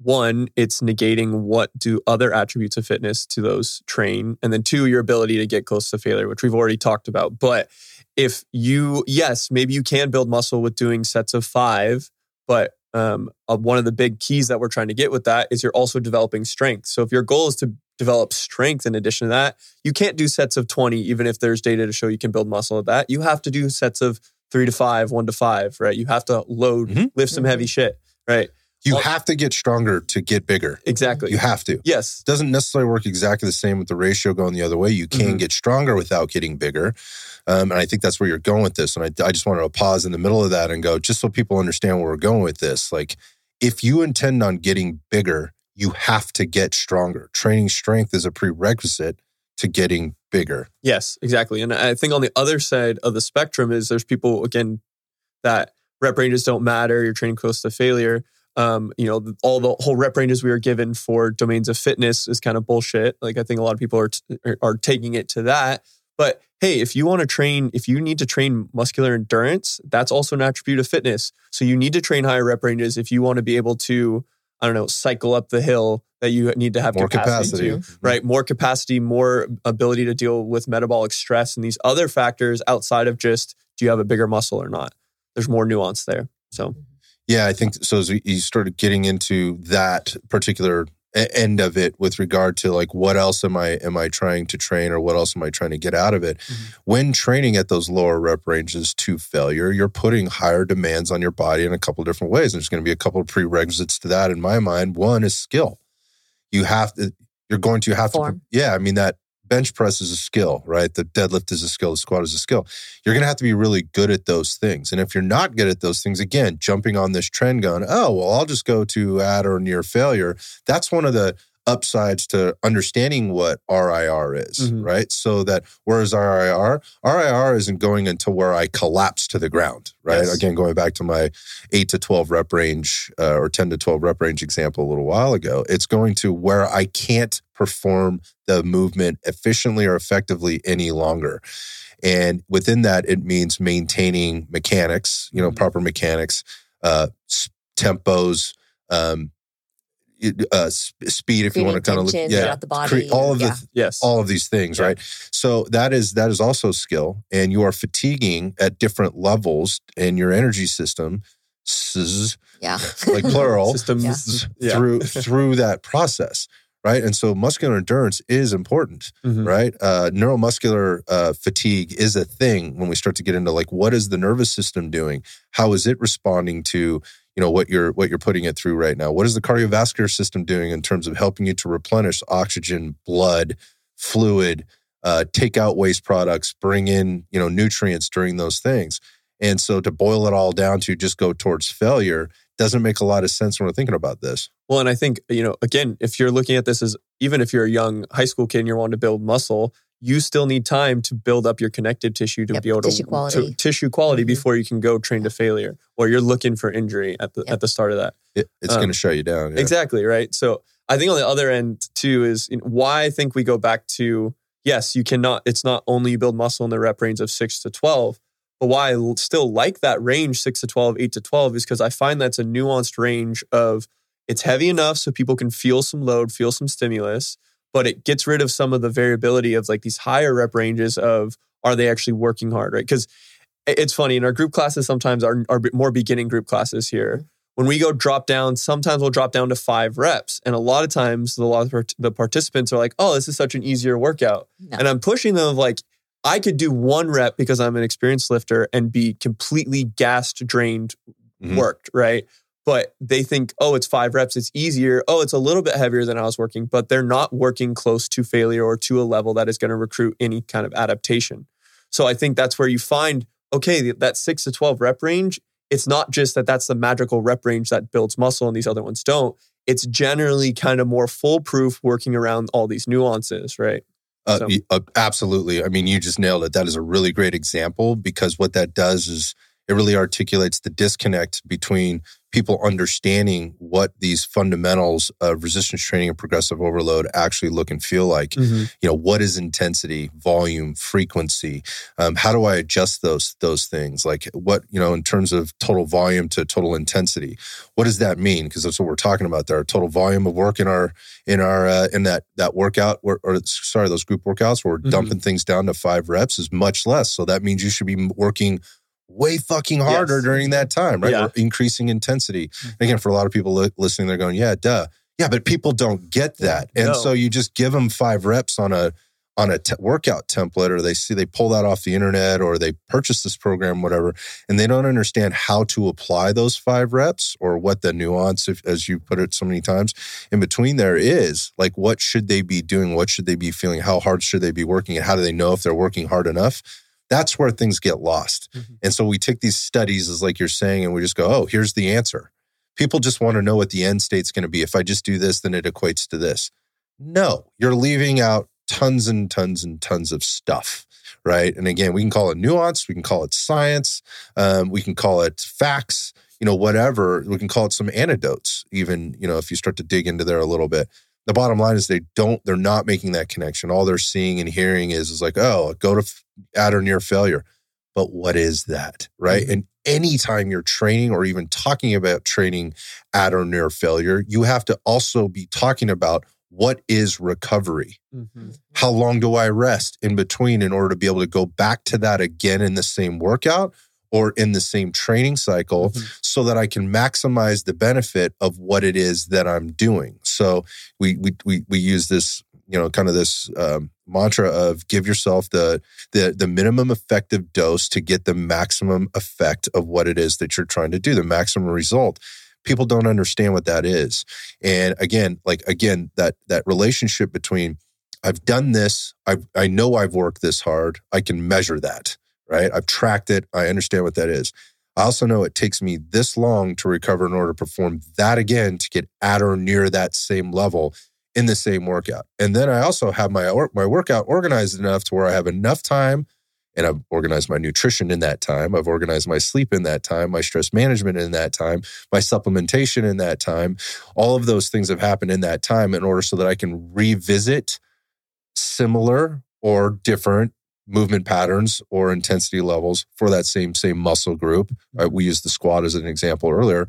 one, it's negating what do other attributes of fitness to those train, and then two, your ability to get close to failure, which we've already talked about. But if you, yes, maybe you can build muscle with doing sets of five, but um, uh, one of the big keys that we're trying to get with that is you're also developing strength. So if your goal is to develop strength in addition to that, you can't do sets of 20, even if there's data to show you can build muscle at that. You have to do sets of three to five, one to five, right? You have to load, Mhm. lift some heavy shit, right? You Well- have to get stronger to get bigger Exactly. you have to yes. doesn't necessarily work exactly the same with the ratio going the other way. You can Mhm. get stronger without getting bigger. Um, and I think that's where you're going with this. And I, I just wanted to pause in the middle of that and go, just so people understand where we're going with this. Like, if you intend on getting bigger, you have to get stronger. Training strength is a prerequisite to getting bigger. Yes, exactly. And I think on the other side of the spectrum is there's people again that rep ranges don't matter. You're training close to failure. Um, you know, all the whole rep ranges we are given for domains of fitness is kind of bullshit. Like I think a lot of people are t- er, are taking it to that. But hey, if you want to train, if you need to train muscular endurance, that's also an attribute of fitness. So you need to train higher rep ranges if you want to be able to, I don't know, cycle up the hill that you need to have More capacity, capacity. to right? More capacity, more ability to deal with metabolic stress and these other factors outside of just do you have a bigger muscle or not? There's more nuance there. So, mm-hmm. Yeah, I think so. As we- you started getting into that particular end of it with regard to like what else am I am I trying to train or what else am I trying to get out of it? Mhm. When training at those lower rep ranges to failure, you're putting higher demands on your body in a couple different ways. And There's going to be a couple of prerequisites to that in my mind. One is skill. You have to. You're going to have Form. to. Yeah, I mean that bench press is a skill, right? The deadlift is a skill. The squat is a skill you're going to have to be really good at those things. And if you're not good at those things, again, jumping on this trend going, oh, well, I'll just go to at or near failure. That's one of the upsides to understanding what RIR is, Mhm. right? So that whereas RIR, RIR isn't going into where I collapse to the ground, right? Yes. Again, going back to my eight to 12 rep range uh, or 10 to 12 rep range example a little while ago, it's going to where I can't perform the movement efficiently or effectively any longer. And within that, it means maintaining mechanics, you know, Mhm. proper mechanics, uh, tempos, um, uh, speed, if you want to kind of look, tension yeah, the body. cre- all of yeah. the yes. all of these things, Yeah. right? So that is that is also skill, and you are fatiguing at different levels in your energy system, yeah. like plural, Systems. Yeah. through (laughs) through that process, right? And so muscular endurance is important Mhm. right? Uh, neuromuscular uh, fatigue is a thing when we start to get into like what is the nervous system doing? How is it responding to you know what you're what you're putting it through right now? What is the cardiovascular system doing in terms of helping you to replenish oxygen, blood, fluid, uh, take out waste products, bring in you know nutrients during those things? And so to boil it all down to just go towards failure doesn't make a lot of sense when we're thinking about this. Well, and I think, you know, again, if you're looking at this as even if you're a young high school kid and you're wanting to build muscle, you still need time to build up your connective tissue to Yep, be able tissue to, quality. to tissue quality Mhm. before you can go train to failure or you're looking for injury at the Yep. at the start of that. It, it's Um, going to shut you down. yeah. Exactly, right? So I think on the other end too is you know, why I think we go back to yes, you cannot it's not only you build muscle in the rep range of 6 to 12, but why I l- still like that range 6 to 12, 8 to 12 is because I find that's a nuanced range of it's heavy enough so people can feel some load, feel some stimulus, but it gets rid of some of the variability of like these higher rep ranges of are they actually working hard, right? Because it's funny in our group classes sometimes our, our more beginning group classes here when we go drop down, sometimes we'll drop down to five reps. And a lot of times, a lot of the participants are like, oh, this is such an easier workout. No. And I'm pushing them of like, I could do one rep because I'm an experienced lifter and be completely gassed, drained, Mhm. worked, right? But they think, oh, it's five reps, it's easier. Oh, it's a little bit heavier than I was working, but they're not working close to failure or to a level that is going to recruit any kind of adaptation. So I think that's where you find, okay, that six to 12 rep range, it's not just that that's the magical rep range that builds muscle and these other ones don't. It's generally kind of more foolproof working around all these nuances, right? Uh, So- uh, absolutely. I mean, you just nailed it. That is a really great example because what that does is it really articulates the disconnect between people understanding what these fundamentals of resistance training and progressive overload actually look and feel like. You know, what is intensity, volume, frequency? Um, how do I adjust those those things? Like what you know in terms of total volume to total intensity? What does that mean? Because that's what we're talking about there. Total volume of work in our in our uh, in that that workout or, or sorry those group workouts where we're Mhm. dumping things down to five reps is much less. So that means you should be working way fucking harder Yes. during that time, right? Yeah. We're increasing intensity. Mm-hmm. Again, for a lot of people li- listening, they're going, "Yeah, duh." Yeah, but people don't get that, and No. so you just give them five reps on a on a te- workout template, or they see they pull that off the internet, or they purchase this program, whatever, and they don't understand how to apply those five reps or what the nuance, if, as you put it so many times, in between there is. Like, what should they be doing? What should they be feeling? How hard should they be working? And how do they know if they're working hard enough? That's where things get lost. Mhm. And so we take these studies, as like you're saying, and we just go, oh, here's the answer. People just want to know what the end state's going to be. If I just do this, then it equates to this. No, you're leaving out tons and tons and tons of stuff, right? And again, we can call it nuance, we can call it science, um, we can call it facts, you know, whatever. We can call it some anecdotes, even, you know, if you start to dig into there a little bit. The bottom line is they don't, they're not making that connection. All they're seeing and hearing is, is like, oh, go to f- at or near failure. But what is that, right? And anytime you're training or even talking about training at or near failure, you have to also be talking about what is recovery? Mhm. How long do I rest in between in order to be able to go back to that again in the same workout or in the same training cycle Mhm. so that I can maximize the benefit of what it is that I'm doing? So we we we, we use this, you know, kind of this um, mantra of give yourself the the the minimum effective dose to get the maximum effect of what it is that you're trying to do, the maximum result. People don't understand what that is. And again, like again, that that relationship between I've done this, I I know I've worked this hard, I can measure that, right? I've tracked it, I understand what that is. I also know it takes me this long to recover in order to perform that again to get at or near that same level in the same workout. And then I also have my my workout organized enough to where I have enough time and I've organized my nutrition in that time. I've organized my sleep in that time, my stress management in that time, my supplementation in that time. All of those things have happened in that time in order so that I can revisit similar or different movement patterns or intensity levels for that same same muscle group. Uh, we used the squat as an example earlier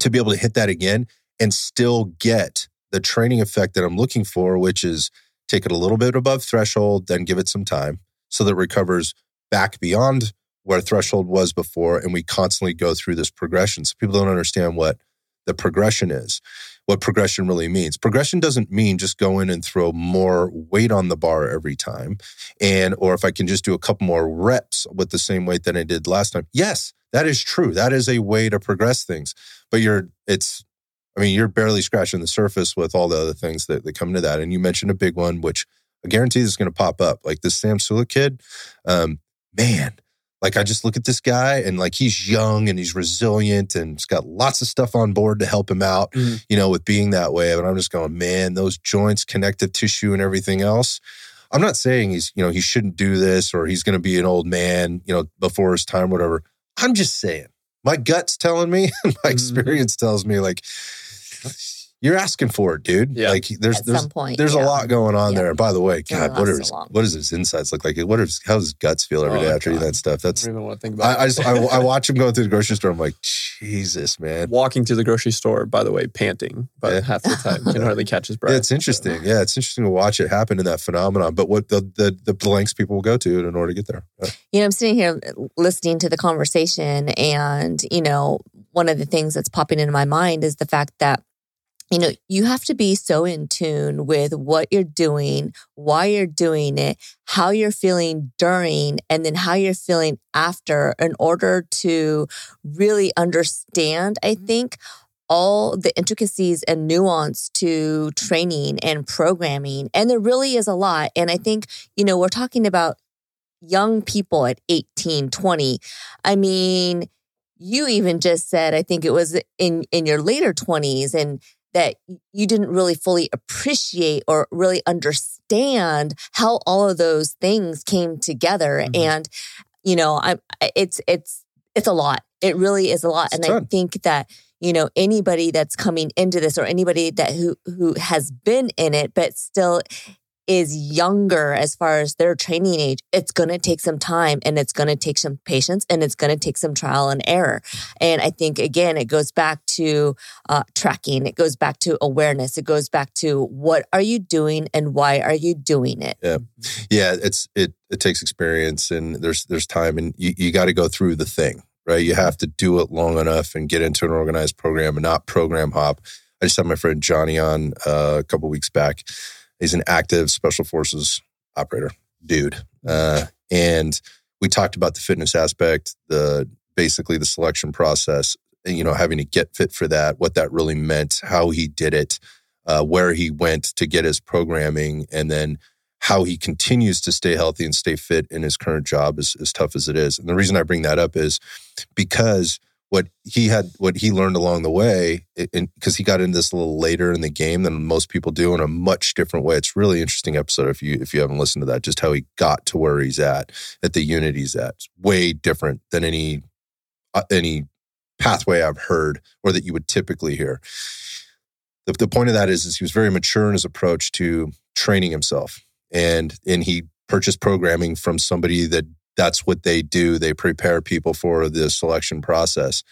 to be able to hit that again and still get the training effect that I'm looking for, which is take it a little bit above threshold, then give it some time so that it recovers back beyond where threshold was before. And we constantly go through this progression. So people don't understand what the progression is, what progression really means. Progression doesn't mean just go in and throw more weight on the bar every time. And, or if I can just do a couple more reps with the same weight than I did last time. Yes, that is true. That is a way to progress things. But you're, it's, I mean, you're barely scratching the surface with all the other things that, that come into that. And you mentioned a big one, which I guarantee is going to pop up. Like this Sam Sulek kid, um, man, like I just look at this guy and like he's young and he's resilient and he's got lots of stuff on board to help him out, Mhm. you know, with being that way. But I'm just going, man, those joints, connective tissue, and everything else. I'm not saying he's, you know, he shouldn't do this or he's going to be an old man, you know, before his time, whatever. I'm just saying, my gut's telling me, (laughs) my Mhm. experience tells me, like, you're asking for it, dude. Yeah. Like, there's, At there's, some point. there's a lot going on Yeah. there. By the way, It God, what are his, so what does his insides look like? What is how does his guts feel every Oh, day after eating God. that stuff? That's I That's don't even want to think about I, it. I just I, I watch him going through the grocery store. I'm like, Jesus, man. Walking to the grocery store, by the way, panting, but Yeah. half the time can hardly (laughs) catch his breath. Yeah, it's interesting. Yeah, it's interesting to watch it happen in that phenomenon. But what the the, the lengths people will go to in order to get there. Yeah. you know, I'm sitting here uh, listening to the conversation, and you know, one of the things that's popping into my mind is the fact that you know, you have to be so in tune with what you're doing, why you're doing it, how you're feeling during, and then how you're feeling after in order to really understand, I mm-hmm. think, all the intricacies and nuance to training and programming. And there really is a lot. And I think, you know, we're talking about young people at 18, 20. I mean, you even just said, I think it was in, in your later 20s and that you didn't really fully appreciate or really understand how all of those things came together. Mm-hmm. And, you know, I'm, it's, it's, it's a lot. It really is a lot. It's and I think that, you know, anybody that's coming into this or anybody that who, who has been in it, but still is younger as far as their training age, it's going to take some time and it's going to take some patience and it's going to take some trial and error. And I think, again, it goes back to uh, tracking, it goes back to awareness, it goes back to what are you doing and why are you doing it? Yeah. Yeah. It's, it, it takes experience and there's, there's time and you, you got to go through the thing, right? You have to do it long enough and get into an organized program and not program hop. I just had my friend Johnny on uh, a couple weeks back He's an active special forces operator dude. Uh, and we talked about the fitness aspect, the basically the selection process, you know, having to get fit for that, what that really meant, how he did it, uh, where he went to get his programming, and then how he continues to stay healthy and stay fit in his current job, as, as tough as it is. And the reason I bring that up is because what he had what he learned along the way because he got into this a little later in the game than most people do in a much different way. It's really interesting episode if you if you haven't listened to that just how he got to where he's at at the unit he's at. It's way different than any uh, any pathway i've heard or that you would typically hear. The, the point of that is, is he was very mature in his approach to training himself. And and he purchased programming from somebody that that's what they do. They prepare people for the selection process.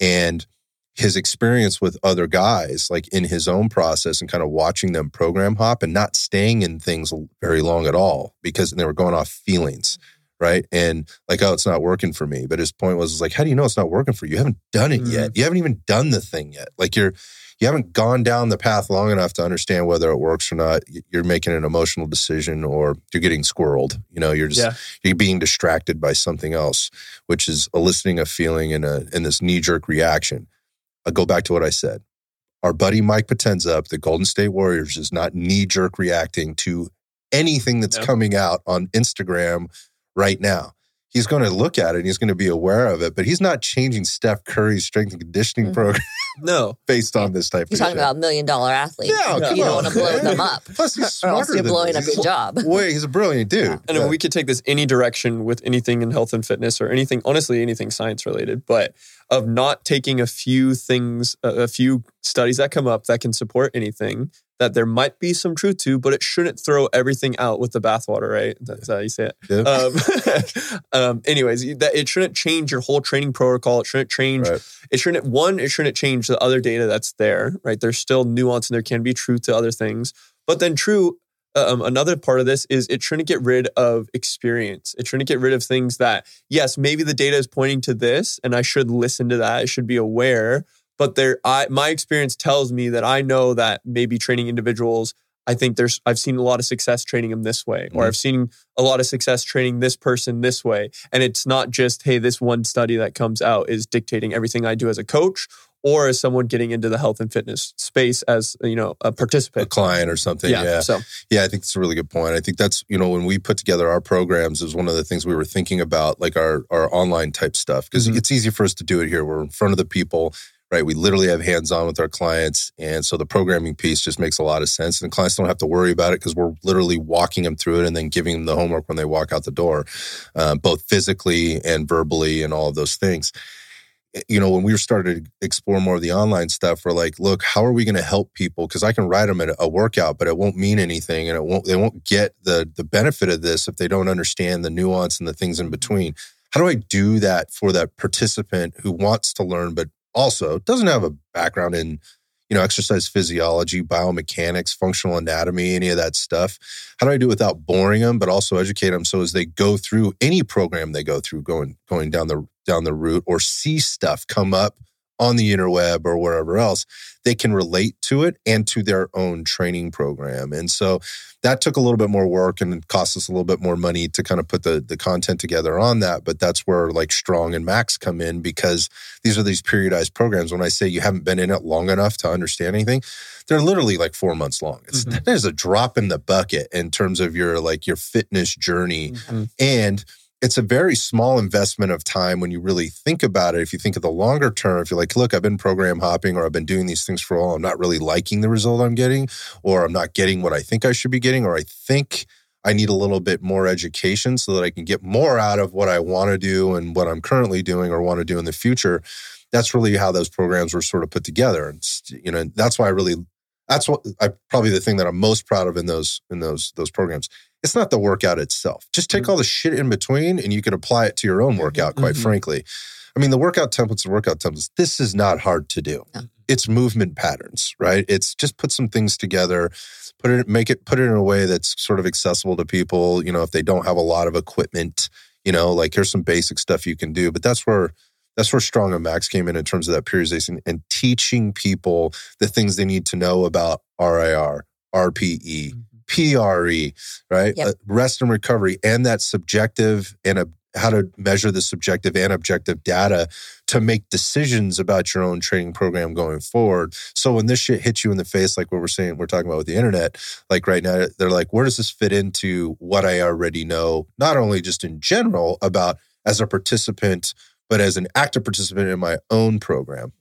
And his experience with other guys, like in his own process and kind of watching them program hop and not staying in things very long at all because they were going off feelings. Right. And like, oh, it's not working for me. But his point was, was like, how do you know it's not working for you? You haven't done it mm-hmm. yet. You haven't even done the thing yet. Like you're, you haven't gone down the path long enough to understand whether it works or not. You're making an emotional decision or you're getting squirreled. You know, you're just yeah. you're being distracted by something else, which is eliciting a feeling and a in this knee jerk reaction. I'll go back to what I said. Our buddy Mike Potenza up the Golden State Warriors is not knee jerk reacting to anything that's no. coming out on Instagram right now he's going to look at it and he's going to be aware of it, but he's not changing Steph Curry's strength and conditioning mm-hmm. program. (laughs) no, based on this type. You're of talking shit. about million dollar athletes. Yeah, you don't want to blow them up. Plus, he's smarter. you're blowing up your job. Wait, he's a brilliant dude. Yeah. And yeah. we could take this any direction with anything in health and fitness or anything, honestly, anything science related, but of not taking a few things, a few studies that come up that can support anything that there might be some truth to, but it shouldn't throw everything out with the bathwater, right? That's how you say it. Yeah. Um, (laughs) um, anyways, that it shouldn't change your whole training protocol. It shouldn't change. Right. It shouldn't one. It shouldn't change the other data that's there, right? There's still nuance and there can be truth to other things, but then true. Um, another part of this is it shouldn't get rid of experience. It shouldn't get rid of things that, yes, maybe the data is pointing to this, and I should listen to that. I should be aware but there I my experience tells me that I know that maybe training individuals I think there's I've seen a lot of success training them this way or mm-hmm. I've seen a lot of success training this person this way and it's not just hey this one study that comes out is dictating everything I do as a coach or as someone getting into the health and fitness space as you know a participant a client or something yeah yeah, so. yeah i think that's a really good point i think that's you know when we put together our programs is one of the things we were thinking about like our our online type stuff because mm-hmm. it's easy for us to do it here we're in front of the people right? We literally have hands on with our clients. And so the programming piece just makes a lot of sense. And clients don't have to worry about it because we're literally walking them through it and then giving them the homework when they walk out the door, uh, both physically and verbally and all of those things. Eh, you know, when we started to explore more of the online stuff, we're like, look, how are we going to help people? Because I can write them a, a workout, but it won't mean anything, and it won't. They won't get the the benefit of this if they don't understand the nuance and the things in between. How do I do that for that participant who wants to learn but also doesn't have a background in you know exercise physiology biomechanics functional anatomy any of that stuff. How do i do it without boring them but also educate them so as they go through any program they go through going going down the down the route or see stuff come up on the interweb or wherever else, they can relate to it and to their own training program. And so that took a little bit more work and cost us a little bit more money to kind of put the, the content together on that. But that's where like Strong and Max come in because these are these periodized programs. When I say you haven't been in it long enough to understand anything, they're literally like four months long. It's mm-hmm. there's a drop in the bucket in terms of your like your fitness journey. Mm-hmm. And it's a very small investment of time when you really think about it. If you think of the longer term, if you're like, look, I've been program hopping or I've been doing these things for a while, I'm not really liking the result I'm getting, or I'm not getting what I think I should be getting, or I think I need a little bit more education so that I can get more out of what I want to do and what I'm currently doing or want to do in the future. That's really how those programs were sort of put together. And you know, that's why I really that's what I probably the thing that I'm most proud of in those in those those programs it's not the workout itself. Just take mm-hmm. all the shit in between and you can apply it to your own workout, quite mm-hmm. frankly. I mean, the workout templates and workout templates, this is not hard to do. It's movement patterns, right? It's just put some things together, put it, make it, put it in a way that's sort of accessible to people. You know, if they don't have a lot of equipment, you know, like here's some basic stuff you can do. But that's where that's where Strong and Max came in in terms of that periodization and teaching people the things they need to know about RIR, RPE, mm-hmm. PRE, right? Yep. Uh, rest and recovery, and that subjective and a, how to measure the subjective and objective data to make decisions about your own training program going forward. So when this shit hits you in the face, like what we're saying, we're talking about with the internet, like right now, they're like, where does this fit into what I already know, not only just in general about as a participant, but as an active participant in my own program?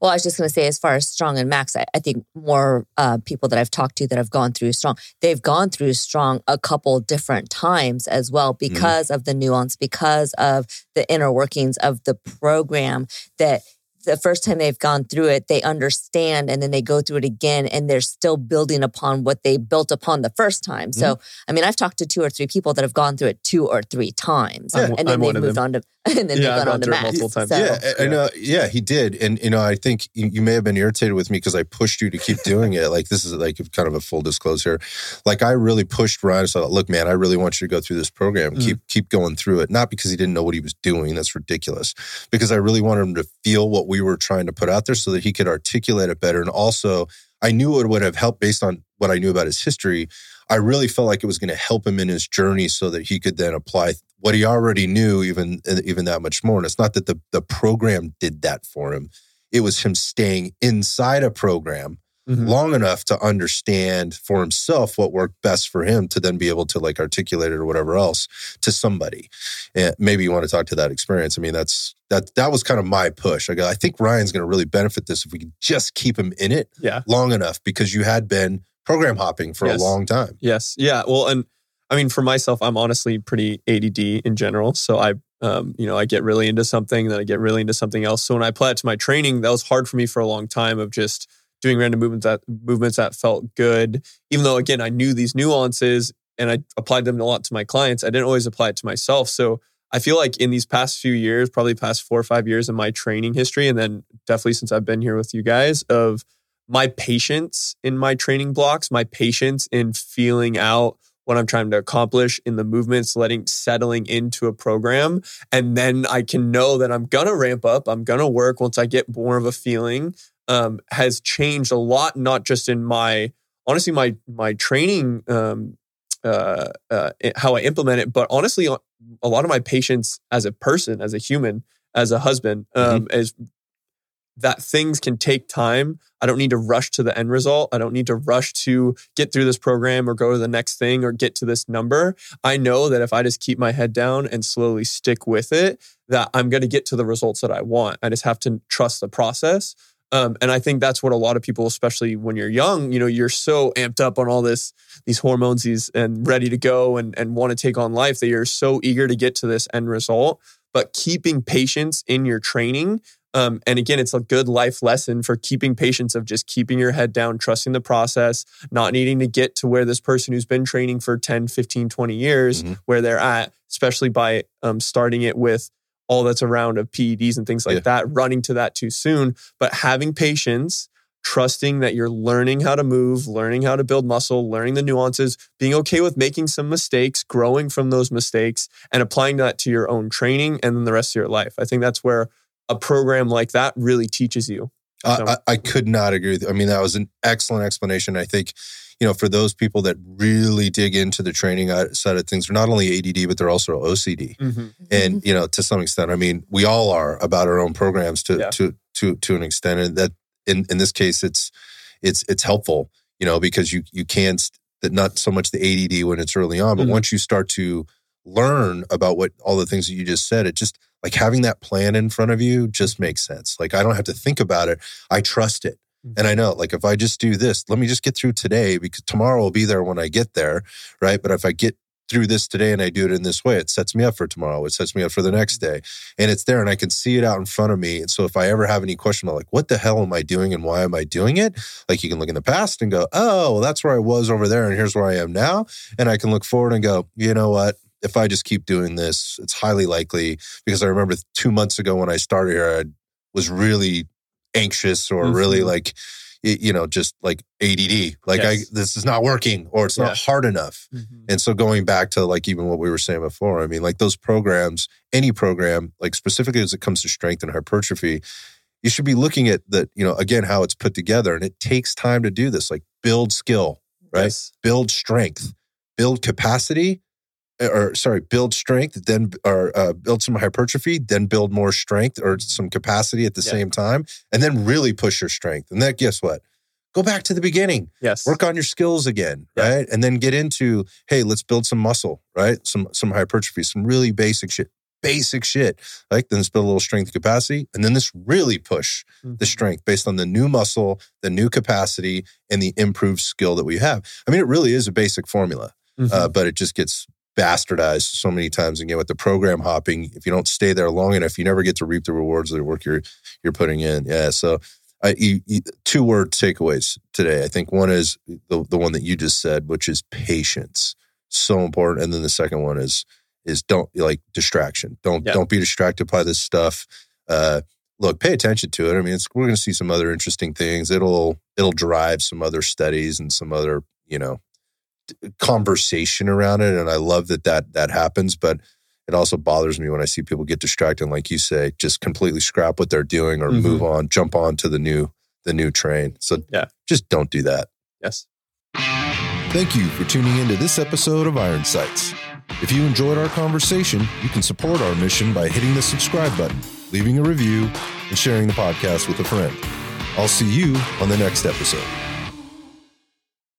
Well, I was just going to say, as far as Strong and Max, I, I think more uh, people that I've talked to that have gone through Strong, they've gone through Strong a couple different times as well mm-hmm. because mm. of the nuance, because of the inner workings of the program that the first time they've gone through it, they understand and then they go through it again and they're still building upon what they built upon the first time. Mm-hmm. So, I mean, I've talked to two or three people that have gone through it two or three times yeah, and then they've moved on to, (laughs) and then yeah, they've gone on to Max. So, yeah, I know. Yeah, he did. And, you know, I think you may have been irritated with me because I pushed you to keep doing it. Like, this is like kind of a full disclosure. Like, I really pushed Ryan. So, look, man, I really want you to go through this program. Mm-hmm. Keep, keep going through it. Not because he didn't know what he was doing. That's ridiculous. Because I really wanted him to feel what we were trying to put out there so that he could articulate it better. And also, I knew it would have helped based on what I knew about his history. I really felt like it was going to help him in his journey so that he could then apply what he already knew even even that much more. And it's not that the the program did that for him. It was him staying inside a program mm-hmm. long enough to understand for himself what worked best for him to then be able to like articulate it or whatever else to somebody. And maybe you want to talk to that experience. I mean, that's that that was kind of my push. I go, I think Ryan's going to really benefit this if we just keep him in it yeah. long enough because you had been program hopping for yes. a long time. Yes. Yeah. Well, and I mean, for myself, I'm honestly pretty ADD in general. So I um, you know, I get really into something, then I get really into something else. So when I apply it to my training, that was hard for me for a long time of just doing random movements that movements that felt good. Even though again I knew these nuances and I applied them a lot to my clients, I didn't always apply it to myself. So I feel like in these past few years, probably past four or five years in my training history, and then definitely since I've been here with you guys, of my patience in my training blocks, my patience in feeling out what I'm trying to accomplish in the movements, letting settling into a program. And then I can know that I'm gonna ramp up, I'm gonna work once I get more of a feeling um, has changed a lot, not just in my honestly my my training um, uh, uh, how I implement it, but honestly, a lot of my patience as a person, as a human, as a husband, um, mm-hmm. is that things can take time. I don't need to rush to the end result. I don't need to rush to get through this program or go to the next thing or get to this number. I know that if I just keep my head down and slowly stick with it, that I'm going to get to the results that I want. I just have to trust the process. Um, and I think that's what a lot of people, especially when you're young, you know, you're so amped up on all this, these hormones, these and ready to go and and want to take on life that you're so eager to get to this end result. But keeping patience in your training, um, and again, it's a good life lesson for keeping patience of just keeping your head down, trusting the process, not needing to get to where this person who's been training for 10, 15, 20 years, mm-hmm. where they're at, especially by um, starting it with all that's around of PEDs and things like yeah. that, running to that too soon. But having patience, trusting that you're learning how to move, learning how to build muscle, learning the nuances, being okay with making some mistakes, growing from those mistakes, and applying that to your own training and then the rest of your life. I think that's where a program like that really teaches you. So. I, I, could not agree with you. I mean, that was an excellent explanation. I think, you know, for those people that really dig into the training side of things, they're not only ADD, but they're also OCD. Mm-hmm. And, mm-hmm. you know, to some extent, I mean, we all are about our own programs to, yeah. to, to, to an extent. And that in, in this case, it's, it's, it's helpful, you know, because you, you can't that not so much the ADD when it's early on, but mm-hmm. once you start to learn about what all the things that you just said, it just, like having that plan in front of you just makes sense. Like I don't have to think about it. I trust it. Mm-hmm. And I know, like, if I just do this, let me just get through today because tomorrow will be there when I get there. Right. But if I get through this today and I do it in this way, it sets me up for tomorrow. It sets me up for the next mm-hmm. day. And it's there and I can see it out in front of me. And so if I ever have any question about, like, what the hell am I doing and why am I doing it? Like, you can look in the past and go, oh, well, that's where I was over there. And here's where I am now. And I can look forward and go, you know what? If I just keep doing this, it's highly likely because I remember two months ago when I started here, I was really anxious or mm-hmm. really like, you know, just like ADD, like yes. I, this is not working or it's yeah. not hard enough. Mm-hmm. And so going back to like even what we were saying before, I mean, like those programs, any program, like specifically as it comes to strength and hypertrophy, you should be looking at that, you know, again, how it's put together. And it takes time to do this, like build skill, right? Yes. Build strength, build capacity, or sorry, build strength, then or uh, build some hypertrophy, then build more strength or some capacity at the yeah. same time, and then really push your strength. And then guess what? Go back to the beginning. Yes. Work on your skills again, yeah. right? And then get into, hey, let's build some muscle, right? Some some hypertrophy, some really basic shit. Basic shit. Like then let's build a little strength capacity. And then this really push mm-hmm. the strength based on the new muscle, the new capacity, and the improved skill that we have. I mean, it really is a basic formula. Mm-hmm. Uh, but it just gets bastardized so many times again with the program hopping. If you don't stay there long enough you never get to reap the rewards of the work you're you're putting in. Yeah so I, you, you, two word takeaways today. I think one is the, the one that you just said which is patience. So important. And then the second one is is don't like distraction. Don't don't be distracted by this stuff. Uh look pay attention to it. I mean we're going to see some other interesting things. It'll it'll drive some other studies and some other you know conversation around it, and I love that that that happens. But it also bothers me when I see people get distracted, and like you say, just completely scrap what they're doing or mm-hmm. move on, jump on to the new the new train. So yeah, just don't do that. Yes. Thank you for tuning into this episode of Iron Sights. If you enjoyed our conversation, you can support our mission by hitting the subscribe button, leaving a review, and sharing the podcast with a friend. I'll see you on the next episode.